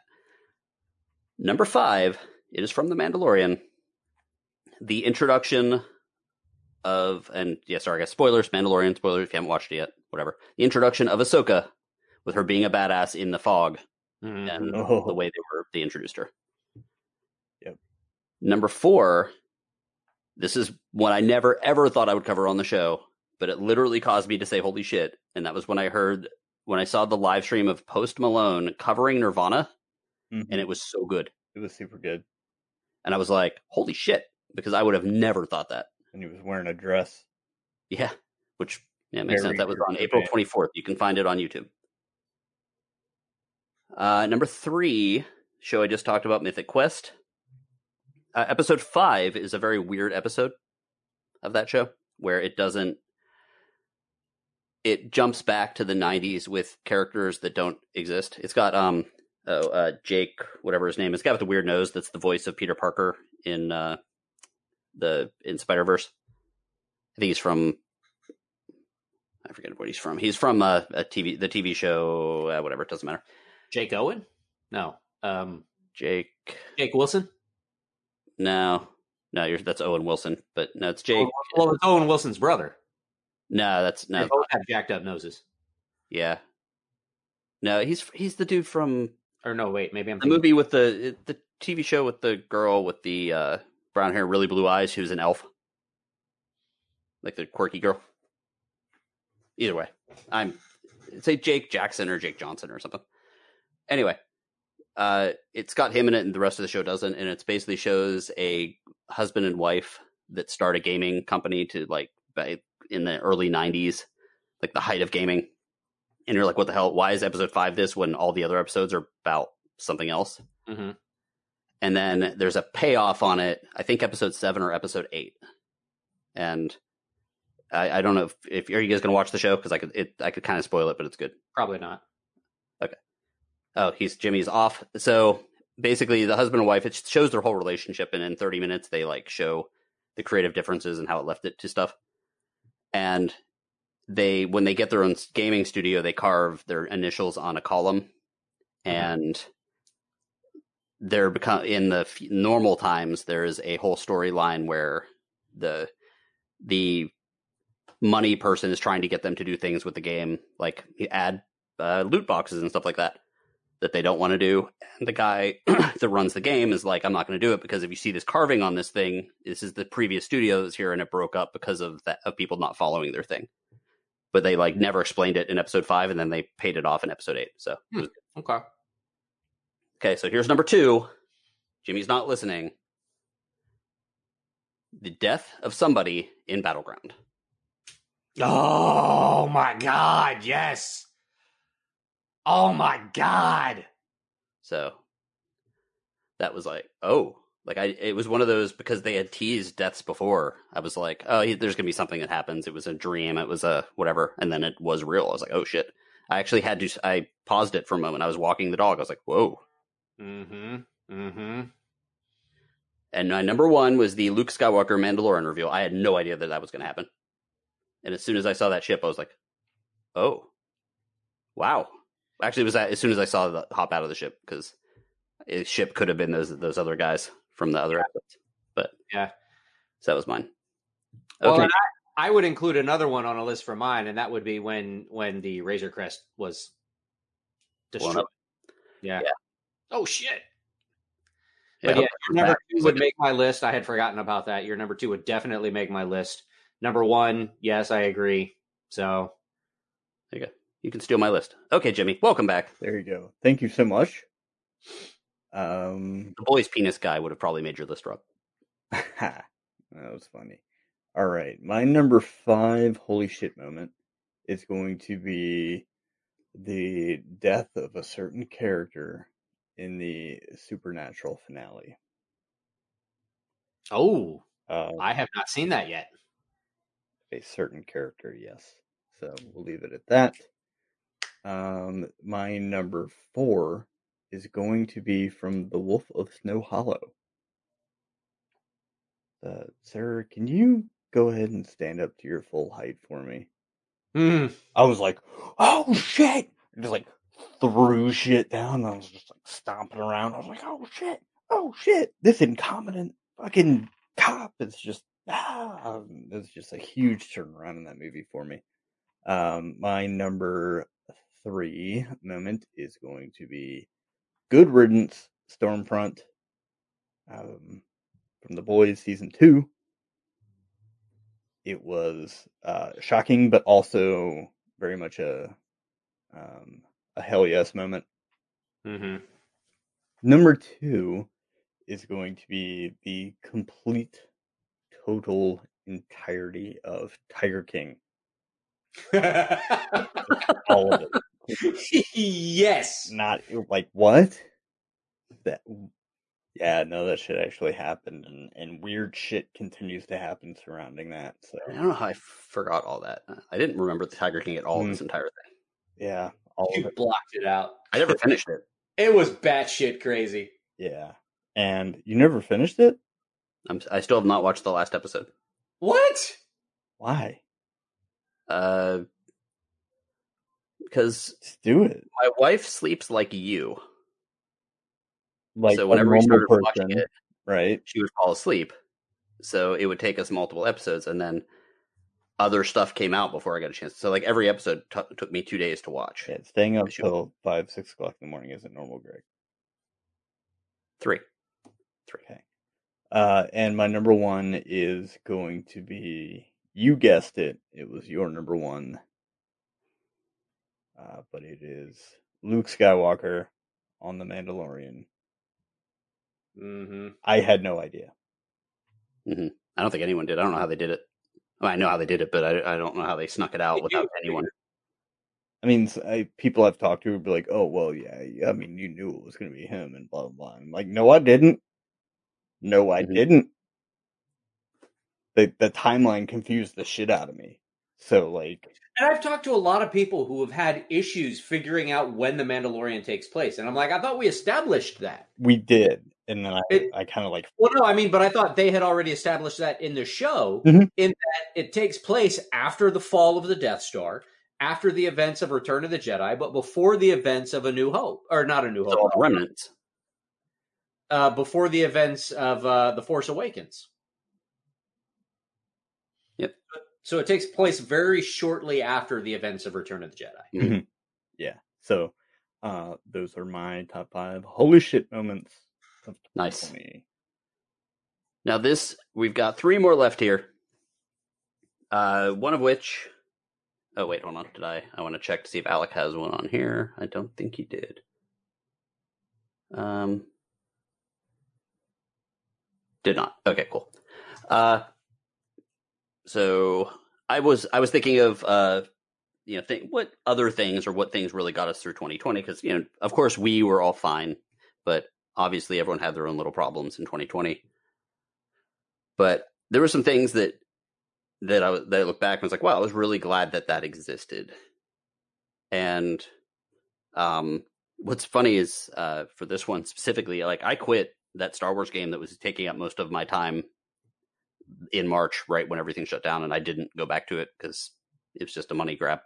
Number five, it is from The Mandalorian. The introduction of, and yeah, sorry, I guess spoilers, Mandalorian spoilers if you haven't watched it yet, whatever. The introduction of Ahsoka with her being a badass in the fog Mm-hmm. and Oh. the way they were, they introduced her. Yep. Number four, this is what I never ever thought I would cover on the show, but it literally caused me to say holy shit. And that was when I heard, when I saw the live stream of Post Malone covering Nirvana, Mhm. and it was so good. it was super good. And I was like, holy shit, because I would have never thought that. And he was wearing a dress. Yeah, which yeah makes Very sense. That was on April twenty fourth. You can find it on YouTube. Uh, number three show I just talked about, Mythic Quest. Uh, episode five is a very weird episode of that show where it doesn't. It jumps back to the '90s with characters that don't exist. It's got um oh uh, Jake whatever his name is, guy with the weird nose. That's the voice of Peter Parker in uh, the in Spider Verse. I think he's from. I forget what he's from. He's from uh, a TV, the TV show, uh, whatever. It doesn't matter. Jake Owen? No. Um, Jake. Jake Wilson? No, no, you're, that's Owen Wilson. But no, it's Jake. Well, it's Owen Wilson's brother. No, that's no. They both have jacked up noses. Yeah. No, he's he's the dude from Or no, wait, maybe I'm the movie with the the TV show with the girl with the uh, brown hair, really blue eyes, who's an elf, like the quirky girl. Either way, I'm say Jake Jackson or Jake Johnson or something. Anyway, Uh, it's got him in it, and the rest of the show doesn't. And it basically shows a husband and wife that start a gaming company to like in the early '90s, like the height of gaming. And you're like, what the hell? Why is episode five this when all the other episodes are about something else? hmm and then there's a payoff on it. I think episode seven or episode eight. And I, I don't know if, if are you guys gonna watch the show because I could it I could kind of spoil it, but it's good. Probably not. Okay. Oh, he's Jimmy's off. So basically, the husband and wife it shows their whole relationship, and in 30 minutes they like show the creative differences and how it left it to stuff. And they when they get their own gaming studio, they carve their initials on a column, mm-hmm. and they're become in the f- normal times. There is a whole storyline where the the money person is trying to get them to do things with the game, like add uh, loot boxes and stuff like that that they don't want to do. And the guy that runs the game is like, I'm not going to do it because if you see this carving on this thing, this is the previous studio that's here and it broke up because of that of people not following their thing. But they like never explained it in episode five, and then they paid it off in episode eight. So was- Okay. Okay, so here's number two. Jimmy's not listening. The death of somebody in Battleground. Oh my god, yes. Oh my god. So that was like, oh, like I, it was one of those because they had teased deaths before. I was like, oh, he- there's gonna be something that happens. It was a dream. It was a whatever, and then it was real. I was like, oh shit. I actually had to. I paused it for a moment. I was walking the dog. I was like, whoa. Mm-hmm. Mm-hmm. And my number one was the Luke Skywalker Mandalorian reveal. I had no idea that that was going to happen. And as soon as I saw that ship, I was like, oh, wow. Actually, it was that, as soon as I saw the hop out of the ship because the ship could have been those those other guys from the other episodes. But Yeah. so that was mine. Okay. and I, I would include another one on a list for mine, and that would be when when the Razor Crest was destroyed. Yeah. Yeah. Oh shit. Yeah, But yeah, hope number two would make my list. I had forgotten about that. Your number two would definitely make my list. Number one, yes, I agree. So there you go. you can steal my list. Okay, Jimmy, welcome back. There you go. Thank you so much. Um, The boy's penis guy would have probably made your list, Rob. that was funny. All right, my number five holy shit moment is going to be the death of a certain character in the supernatural finale. Oh, Uh, I have not seen that yet. a certain character, yes. So we'll leave it at that. Um, my number four is going to be from The Wolf of Snow Hollow. Uh, sir, can you go ahead and stand up to your full height for me? Hmm. I was like, oh shit! Just like threw shit down. I was just like stomping around. I was like, oh shit! Oh shit! This incompetent fucking cop is just ah. It's just a huge turnaround in that movie for me. Um, my number three moment is going to be Good Riddance Stormfront um, from The Boys season two. It was uh, shocking, but also very much a um, a hell yes moment. Mm-hmm. Number two is going to be the complete, total entirety of Tiger King. All of it. yes. Not like what? That yeah, no, that shit actually happened, and and weird shit continues to happen surrounding that. So I don't know how I forgot all that. I didn't remember the Tiger King at all. Hmm. This entire thing. yeah, all of You it. blocked it out. I never finished it. It was batshit crazy. Yeah, and you never finished it. I'm, I still have not watched the last episode. What? Why? Uh, because Just do it. my wife sleeps like you, Like so whenever we normal started watching person, it, right? she would fall asleep. So it would take us multiple episodes, and then other stuff came out before I got a chance. So like every episode t- took me two days to watch. Yeah, staying up till five, six o'clock in the morning isn't normal, Greg. Three. Okay. Uh, and my number one is going to be you guessed it. It was your number one. Uh, but it is Luke Skywalker on the Mandalorian. hmm I had no idea. I don't think anyone did. I don't know how they did it. Well, I know how they did it, but I, I don't know how they snuck it out without anyone. I mean, I, people I've talked to would be like, "Oh, well, yeah, yeah, I mean, you knew it was going to be him," and blah blah blah. I'm like, "No, I didn't. No, I Mhm. didn't." The the timeline confused the shit out of me. So, like, And I've talked to a lot of people who have had issues figuring out when the Mandalorian takes place, and I'm like, I thought we established that. we did, and then I It- I kind of like Well, no, I mean, but I thought they had already established that in the show, Mhm. in that it takes place after the fall of the Death Star, after the events of Return of the Jedi, but before the events of A New Hope, or not A New Hope, the remnants. uh, before the events of uh, The Force Awakens. Yep. So it takes place very shortly after the events of Return of the Jedi. Mhm. yeah. So, uh, those are my top five holy shit moments of Nice. 2020. Now this we've got three more left here. Uh, one of which. Oh wait, hold on. Did I? I want to check to see if Alec has one on here. I don't think he did. Um, did not. Okay, cool. Uh, so I was I was thinking of uh, you know, think what other things or what things really got us through 2020 because you know, of course, we were all fine, but obviously everyone had their own little problems in 2020 but there were some things that that I that I look back and was like, wow, I was really glad that that existed. And um, what's funny is uh, for this one specifically, like I quit that Star Wars game that was taking up most of my time in March, right when everything shut down, and I didn't go back to it because it was just a money grab.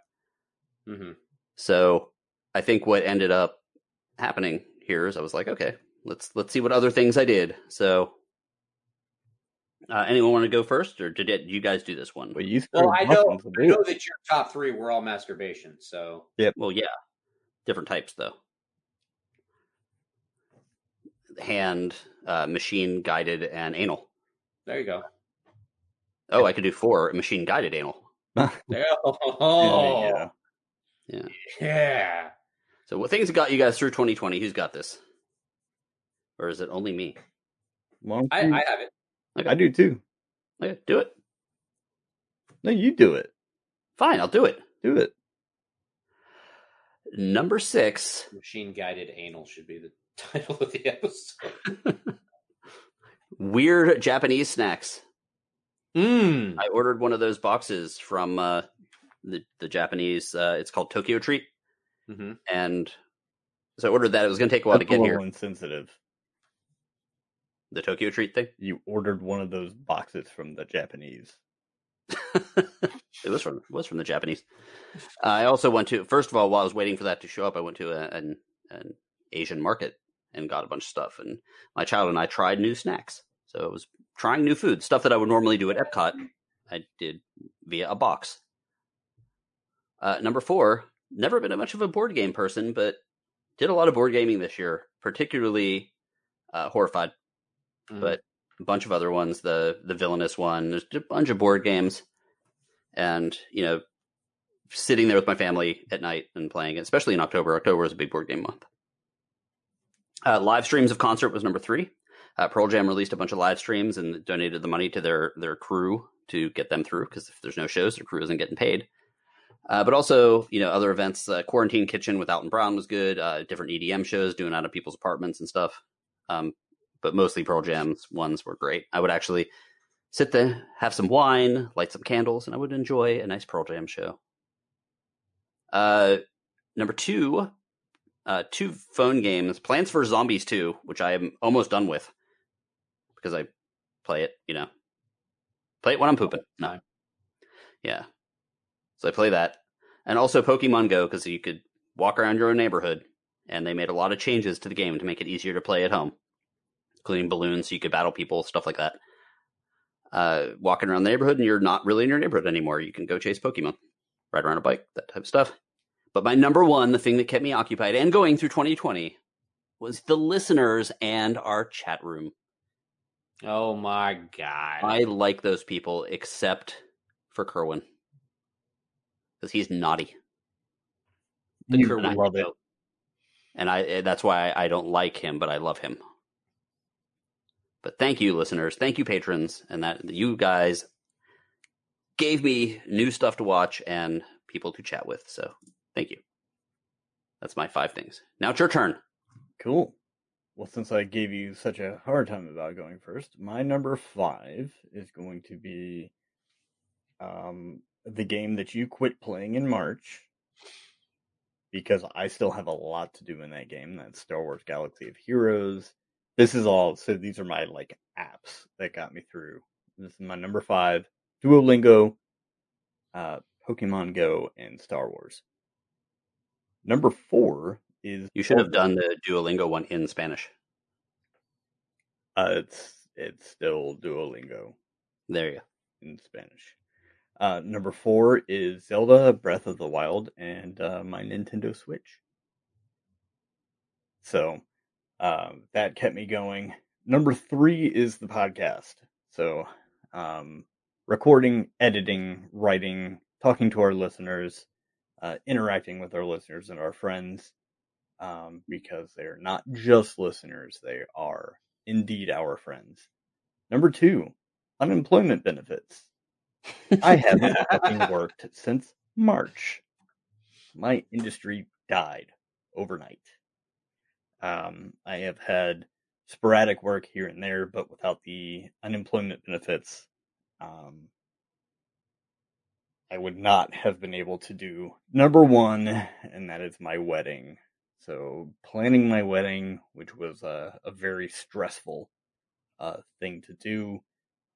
Mm-hmm. So I think what ended up happening here is I was like, okay, let's let's see what other things I did. So uh, anyone want to go first, or did it, you guys do this one? But you Well, I know, I know that your top three were all masturbation. So yeah, Well, yeah, different types though. Hand, uh, machine guided, and anal. there you go. Oh, I could do four machine guided anal. Yeah, oh, yeah. Yeah. yeah. So what things got you guys through 2020? Who's got this? Or is it only me? Long I, I have it. I do too. Okay, do it. No, you do it. Fine, I'll do it. Do it. Number six. Machine guided anal should be the title of the episode. Weird Japanese snacks. Mm. I ordered one of those boxes from uh, the the Japanese. Uh, it's called Tokyo Treat, hmm and so I ordered that. It was going to take a while to That's a get little here. insensitive. The Tokyo Treat thing. You ordered one of those boxes from the Japanese. it was from it was from the Japanese. I also went to first of all while I was waiting for that to show up, I went to a, an an Asian market and got a bunch of stuff. And my child and I tried new snacks. So I was trying new food, stuff that I would normally do at Epcot. I did via a box. Uh, number four, never been a much of a board game person, but did a lot of board gaming this year, particularly uh, Horrified Mm. but a bunch of other ones. The the villainous one. There's a bunch of board games, and you know, sitting there with my family at night and playing, it, especially in October. October is a big board game month. Uh, live streams of concert was number three. Uh, Pearl Jam released a bunch of live streams and donated the money to their their crew to get them through because if there's no shows, their crew isn't getting paid. Uh, but also, you know, other events. Uh, Quarantine Kitchen with Alton Brown was good. Uh, different EDM shows doing out of people's apartments and stuff. Um, but mostly Pearl Jam's ones were great. I would actually sit there, have some wine, light some candles, and I would enjoy a nice Pearl Jam show. Uh, number two, uh, two phone games, Plants vs Zombies 2, which I am almost done with because I play it, you know, play it when I'm pooping. No, yeah, so I play that, and also Pokemon Go because you could walk around your own neighborhood, and they made a lot of changes to the game to make it easier to play at home including balloons so you could battle people, stuff like that. Uh, walking around the neighborhood and you're not really in your neighborhood anymore. You can go chase Pokemon, ride around a bike, that type of stuff. But my number one, the thing that kept me occupied and going through 2020 was the listeners and our chat room. Oh my god! I like those people except for Kerwin because he's naughty. The You Kerwin love it. and I eh, that's why I don't like him, but I love him. But thank you, listeners. Thank you, patrons, and that you guys gave me new stuff to watch and people to chat with. So thank you. That's my five things. Now it's your turn. Cool. Well, since I gave you such a hard time about going first, my number five is going to be um, the game that you quit playing in March because I still have a lot to do in that game. That's Star Wars Galaxy of Heroes. This is all, so these are my like apps that got me through. This is my number five Duolingo, uh, Pokemon Go, and Star Wars. Number four is You should have done the Duolingo one in Spanish. Uh, it's it's still Duolingo There you go. in Spanish. Uh, number four is Zelda Breath of the Wild and uh, my Nintendo Switch. So um, that kept me going. Number three is the podcast. So um, recording, editing, writing, talking to our listeners, uh, interacting with our listeners and our friends, um, because they're not just listeners; they are indeed our friends. Number two, unemployment benefits. I haven't fucking worked since March. My industry died overnight. Um, I have had sporadic work here and there, but without the unemployment benefits, um, I would not have been able to do number one, and that is my wedding. So planning my wedding, which was a, a very stressful uh, thing to do,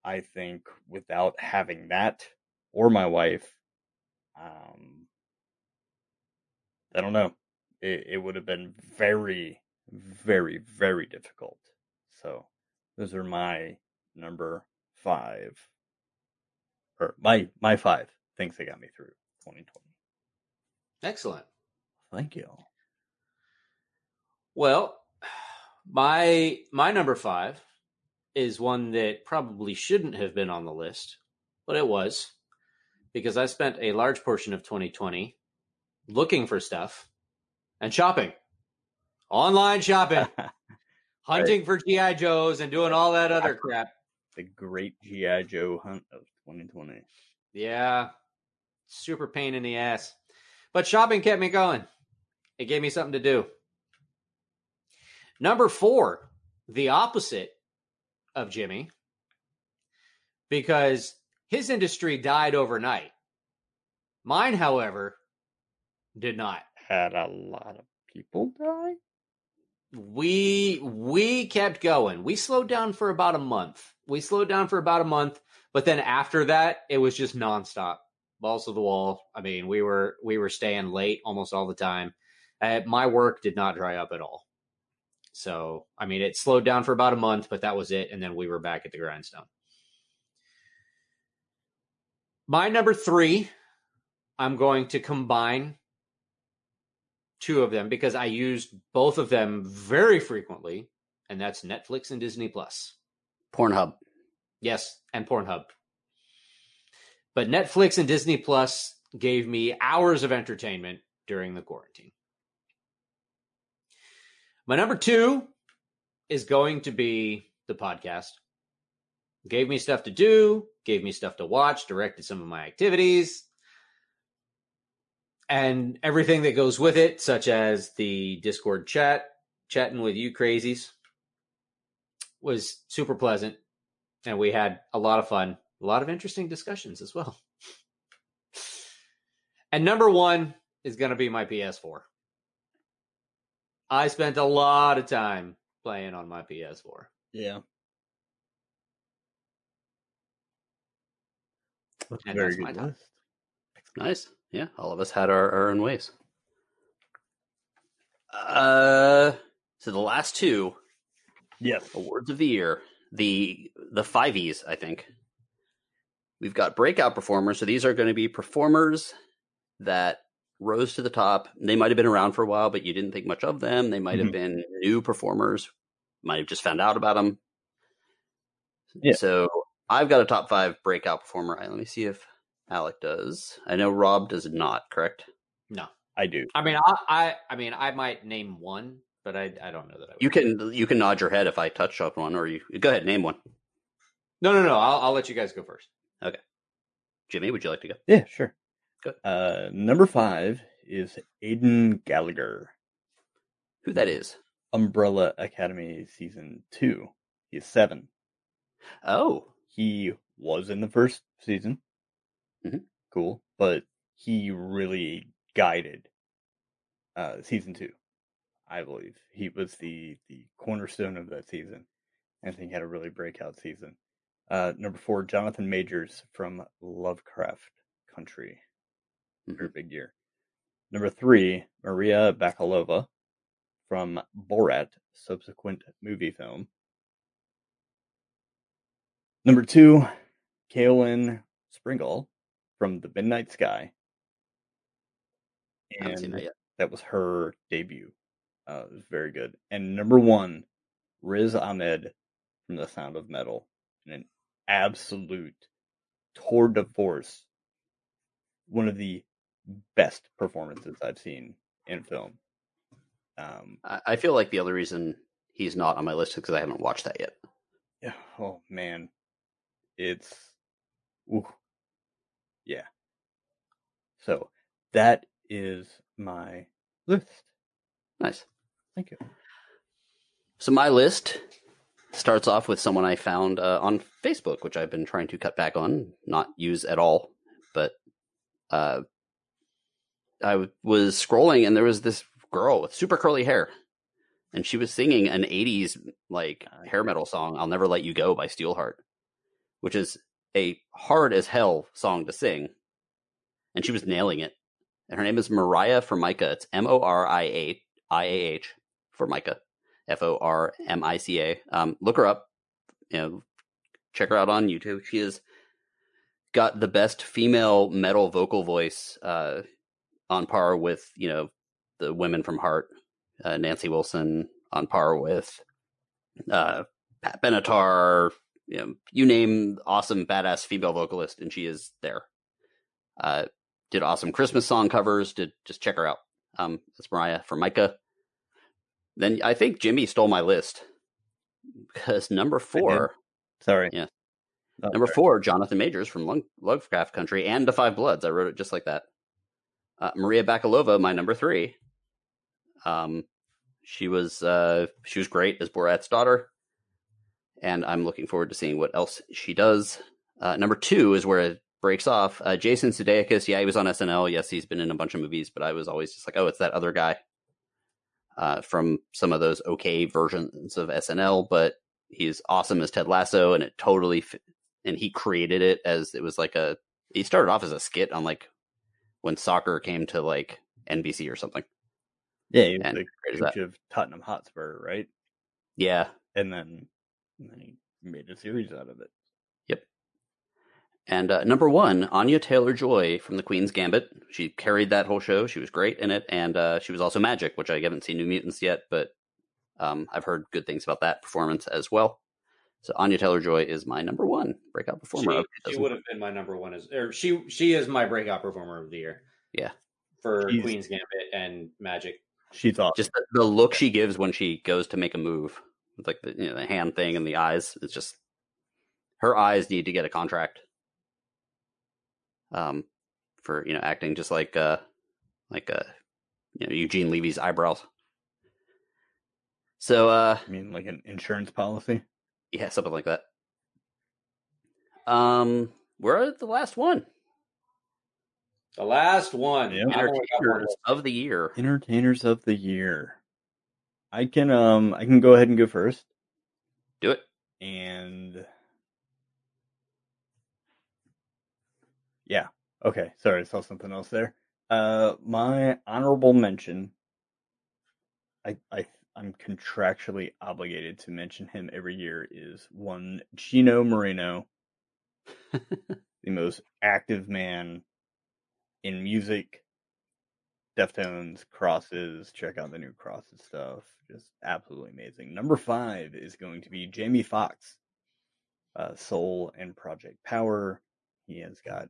I think without having that or my wife, um, I don't know. It, it would have been very, very, very difficult. So those are my number five, or my my five things that got me through 2020. Excellent. Thank you. Well, my my number five is one that probably shouldn't have been on the list, but it was because I spent a large portion of 2020 looking for stuff and shopping, online shopping, hunting for GI Joes, and doing all that other crap. the great GI Joe hunt of 2020. Yeah, super pain in the ass, but shopping kept me going. It gave me something to do. Number four, the opposite of Jimmy, because his industry died overnight. Mine, however, did not. Had a lot of people die. We we kept going. We slowed down for about a month. We slowed down for about a month, but then after that, it was just nonstop. Balls to the wall. I mean, we were we were staying late almost all the time. Uh, my work did not dry up at all. So, I mean, it slowed down for about a month, but that was it. And then we were back at the grindstone. My number three, I'm going to combine two of them because I used both of them very frequently, and that's Netflix and Disney Plus. Pornhub. Yes, and Pornhub. But Netflix and Disney Plus gave me hours of entertainment during the quarantine. My number two is going to be the podcast. Gave me stuff to do, gave me stuff to watch, directed some of my activities, and everything that goes with it, such as the Discord chat, chatting with you crazies, was super pleasant. And we had a lot of fun, a lot of interesting discussions as well. And number one is going to be my PS4. I spent a lot of time playing on my PS4. Yeah. That's a And very my good list. Nice. Yeah, all of us had our, our own ways. Uh, so the last two Yes. awards of the year, the the five E's, I think. We've got breakout performers. So these are going to be performers that rose to the top. They might have been around for a while, but you didn't think much of them. They might have Mhm. been new performers. Might have just found out about them. Yeah. So I've got a top five breakout performer. Let me see if Alec does. I know Rob does not. Correct. No. I do. I mean, I, I, I mean, I might name one, but I, I don't know that I. Would. You can you can nod your head if I touch up one, or you go ahead name one. No, no, no. I'll, I'll let you guys go first. Okay. Jimmy, would you like to go? Yeah, sure. Good. Uh, number five is Aiden Gallagher, Who that is? Umbrella Academy season two. He's seven. Oh, He was in the first season. Mhm. Cool, but he really guided uh, season two. I believe he was the the cornerstone of that season. I think he had a really breakout season. Uh, number four, Jonathan Majors from Lovecraft Country. Very big year. Number three, Maria Bakalova from Borat, subsequent movie film. Number two, Caoilinn Springall from The Midnight Sky. And that yet. that was her debut. Uh, it was very good. And number one, Riz Ahmed from The Sound of Metal. An absolute tour de force. One of the best performances I've seen in film. Um, I, I feel like the other reason he's not on my list is because I haven't watched that yet. yeah, oh man, it's, ooh, yeah. So that is my list. Nice. Thank you. So my list starts off with someone I found uh, on Facebook, which I've been trying to cut back on, not use at all. But uh, I was scrolling and there was this girl with super curly hair, and she was singing an '80s like hair metal song, "I'll Never Let You Go" by Steelheart, which is a hard as hell song to sing, and she was nailing it. And her name is Moriah Formica. It's M O R I A I A H Formica. F O R M I C A. Um, look her up. You know, check her out on YouTube. She has got the best female metal vocal voice uh, on par with you know the women from Heart, uh, Nancy Wilson, on par with uh, Pat Benatar. You know, you name awesome badass female vocalist, and she is there. Uh, did awesome Christmas song covers. Did just check her out. Um, that's Moriah Formica. Then I think Jimmy stole my list because number four, Sorry. Yeah. Oh, number sorry. four, Jonathan Majors from Lung- Lovecraft Country and The Five Bloods. I wrote it just like that. Uh, Maria Bakalova, my number three. Um, she was uh, she was great as Borat's daughter, and I'm looking forward to seeing what else she does. Uh, number two is where it breaks off. Uh, Jason Sudeikis, yeah, he was on SNL. Yes, he's been in a bunch of movies, but I was always just like, oh, it's that other guy uh, from some of those okay versions of SNL. But he's awesome as Ted Lasso, and it totally fit, and he created it as it was like a. He started off as a skit on like when soccer came to like NBC or something. Yeah, he was And the coach of Tottenham Hotspur, right? Yeah, And then, and then he made a series out of it. Yep. And uh, number one, Anya Taylor Joy from The Queen's Gambit. She carried that whole show. She was great in it, and uh, she was also Magik, which I haven't seen New Mutants yet, but um, I've heard good things about that performance as well. So Anya Taylor Joy is my number one breakout performer. She, of she would have been my number one as, or she she is my breakout performer of the year. Yeah. for She's- Queen's Gambit and Magik. She's awesome. Just the, the look she gives when she goes to make a move, with like the you know the hand thing and the eyes. It's just her eyes need to get a contract. Um, for you know acting just like uh like uh you know Eugene Levy's eyebrows. So uh I mean, like an insurance policy. yeah, something like that. Um, we're at the last one. The last one. Yeah. I've only got one Entertainers of the year. Entertainers of the year. I can um I can go ahead and go first. Do it. And yeah, okay. Sorry, I saw something else there. Uh, my honorable mention. I I I'm contractually obligated to mention him every year. Is one Chino Moreno, the most active man in music. Deftones, Crosses, check out the new Crosses stuff. Just absolutely amazing. Number five is going to be Jamie Foxx, uh, Soul and Project Power. He has got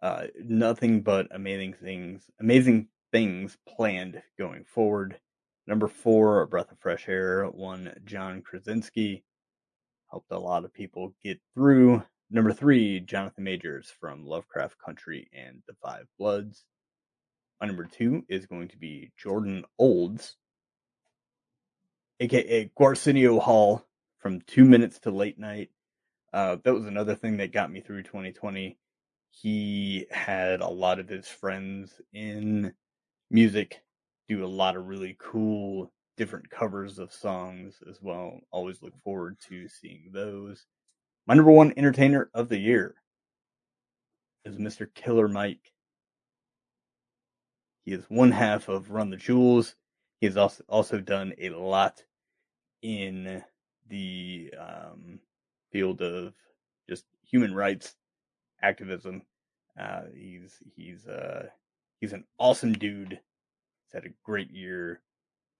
uh, nothing but amazing things, amazing things planned going forward. Number four, A Breath of Fresh Air, one John Krasinski. Helped a lot of people get through. Number three, Jonathan Majors from Lovecraft Country and The Five Bloods. My number two is going to be Jordan Olds, aka Gwarsenio Hall from Two Minutes to Late Night. Uh, that was another thing that got me through 2020. He had a lot of his friends in music do a lot of really cool different covers of songs as well. Always look forward to seeing those. My number one entertainer of the year is Mr. Killer Mike. He is one half of Run the Jewels. He has also also done a lot in the um, field of just human rights activism. Uh, he's he's uh, he's an awesome dude. He's had a great year.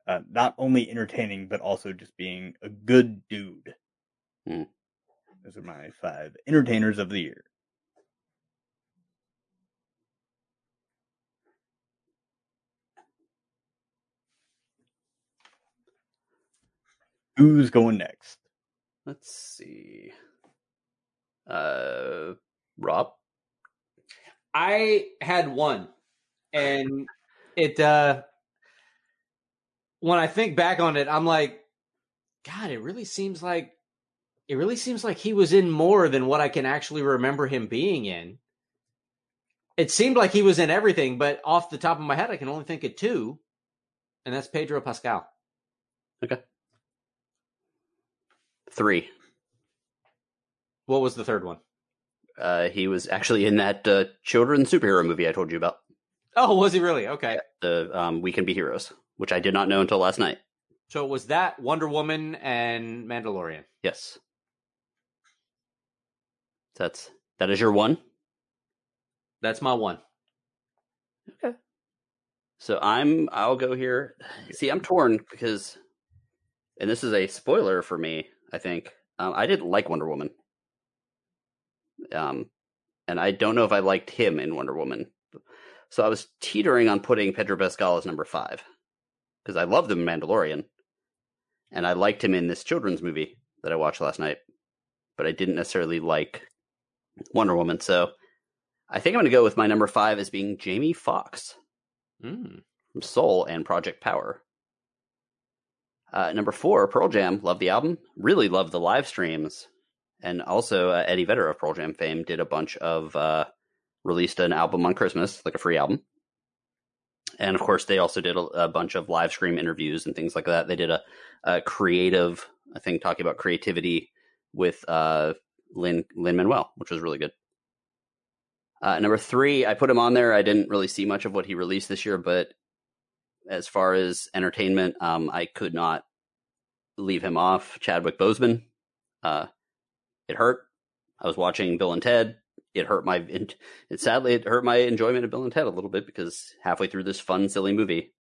Uh, not only entertaining, but also just being a good dude. Hmm. Those are my five entertainers of the year. Who's going next? Let's see. Uh, Rob. I had one, and it. uh When I think back on it, I'm like, God, it really seems like it really seems like he was in more than what I can actually remember him being in. It seemed like he was in everything, but off the top of my head, I can only think of two, and that's Pedro Pascal. Okay. Three. What was the third one? Uh, he was actually in that uh, children's superhero movie I told you about, Oh, was he really? Okay. the um, We Can Be Heroes, which I did not know until last night. So it was that Wonder Woman and Mandalorian. Yes. That's that is your one. That's my one. Okay. So I'm I'll go here. See, I'm torn because, and this is a spoiler for me. I think um, I didn't like Wonder Woman. Um, and I don't know if I liked him in Wonder Woman. So I was teetering on putting Pedro Pascal as number five because I loved him in Mandalorian, and I liked him in this children's movie that I watched last night, but I didn't necessarily like Wonder Woman. So I think I'm going to go with my number five as being Jamie Foxx Mm. from Soul and Project Power. Uh, number four, Pearl Jam. Love the album. Really love the live streams. And also, uh, Eddie Vedder of Pearl Jam fame did a bunch of, uh, released an album on Christmas, like a free album. And of course, they also did a, a bunch of live stream interviews and things like that. They did a, a creative, I think, talking about creativity with uh, Lin Lin Manuel, which was really good. Uh, number three, I put him on there. I didn't really see much of what he released this year, but as far as entertainment, um, I could not leave him off. Chadwick Boseman, uh, it hurt. I was watching Bill and Ted. It hurt my. It, sadly, it hurt my enjoyment of Bill and Ted a little bit because halfway through this fun, silly movie,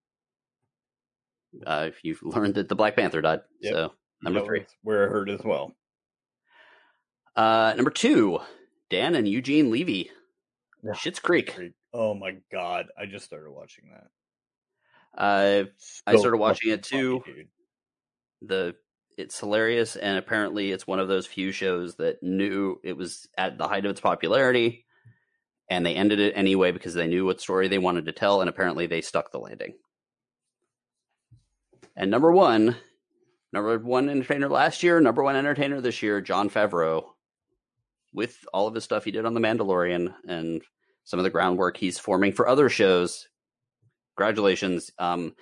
uh, you've learned that the Black Panther died. Yep. So number three. Where it hurt as well. Uh, number two, Dan and Eugene Levy. Yeah. Schitt's Creek. Oh my god, I just started watching that. Uh, I started watching it too. the it's hilarious and apparently it's one of those few shows that knew it was at the height of its popularity and they ended it anyway because they knew what story they wanted to tell and apparently they stuck the landing and number one number one entertainer last year number one entertainer this year jon favreau with all of his stuff he did on the mandalorian and some of the groundwork he's forming for other shows congratulations um,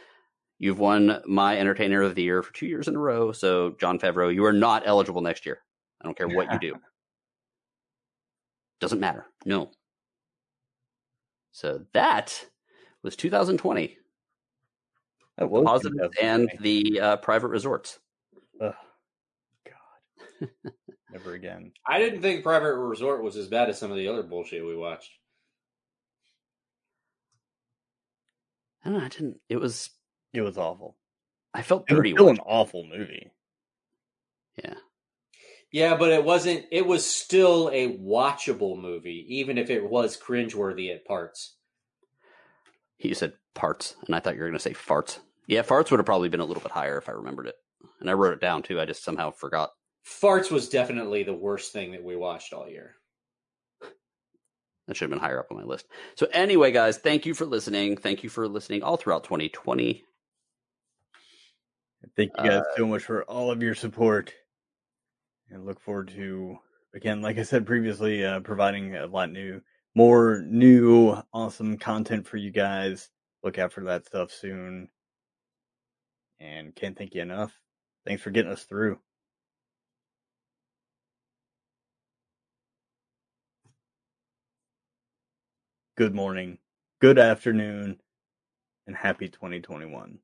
You've won my Entertainer of the Year for two years in a row. So, Jon Favreau, you are not eligible next year. I don't care what you do. Doesn't matter. No. So that was 2020. That was Positives and the uh, private resorts. Ugh, God, never again. I didn't think Private Resort was as bad as some of the other bullshit we watched. I don't know. I didn't. It was. It was awful. I felt It was dirty. still an awful movie. Yeah. Yeah, but it wasn't. It was still a watchable movie, even if it was cringeworthy at parts. You said parts, and I thought you were going to say farts. Yeah, farts would have probably been a little bit higher if I remembered it. And I wrote it down too. I just somehow forgot. Farts was definitely the worst thing that we watched all year. That should have been higher up on my list. So anyway, guys, thank you for listening. Thank you for listening all throughout 2020. Thank you guys Uh, so much for all of your support, and look forward to again, like I said previously, uh, providing a lot new, more new, awesome content for you guys. Look out for that stuff soon, and can't thank you enough. Thanks for getting us through. Good morning, good afternoon, and happy 2021.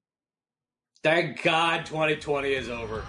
Thank God 2020 is over.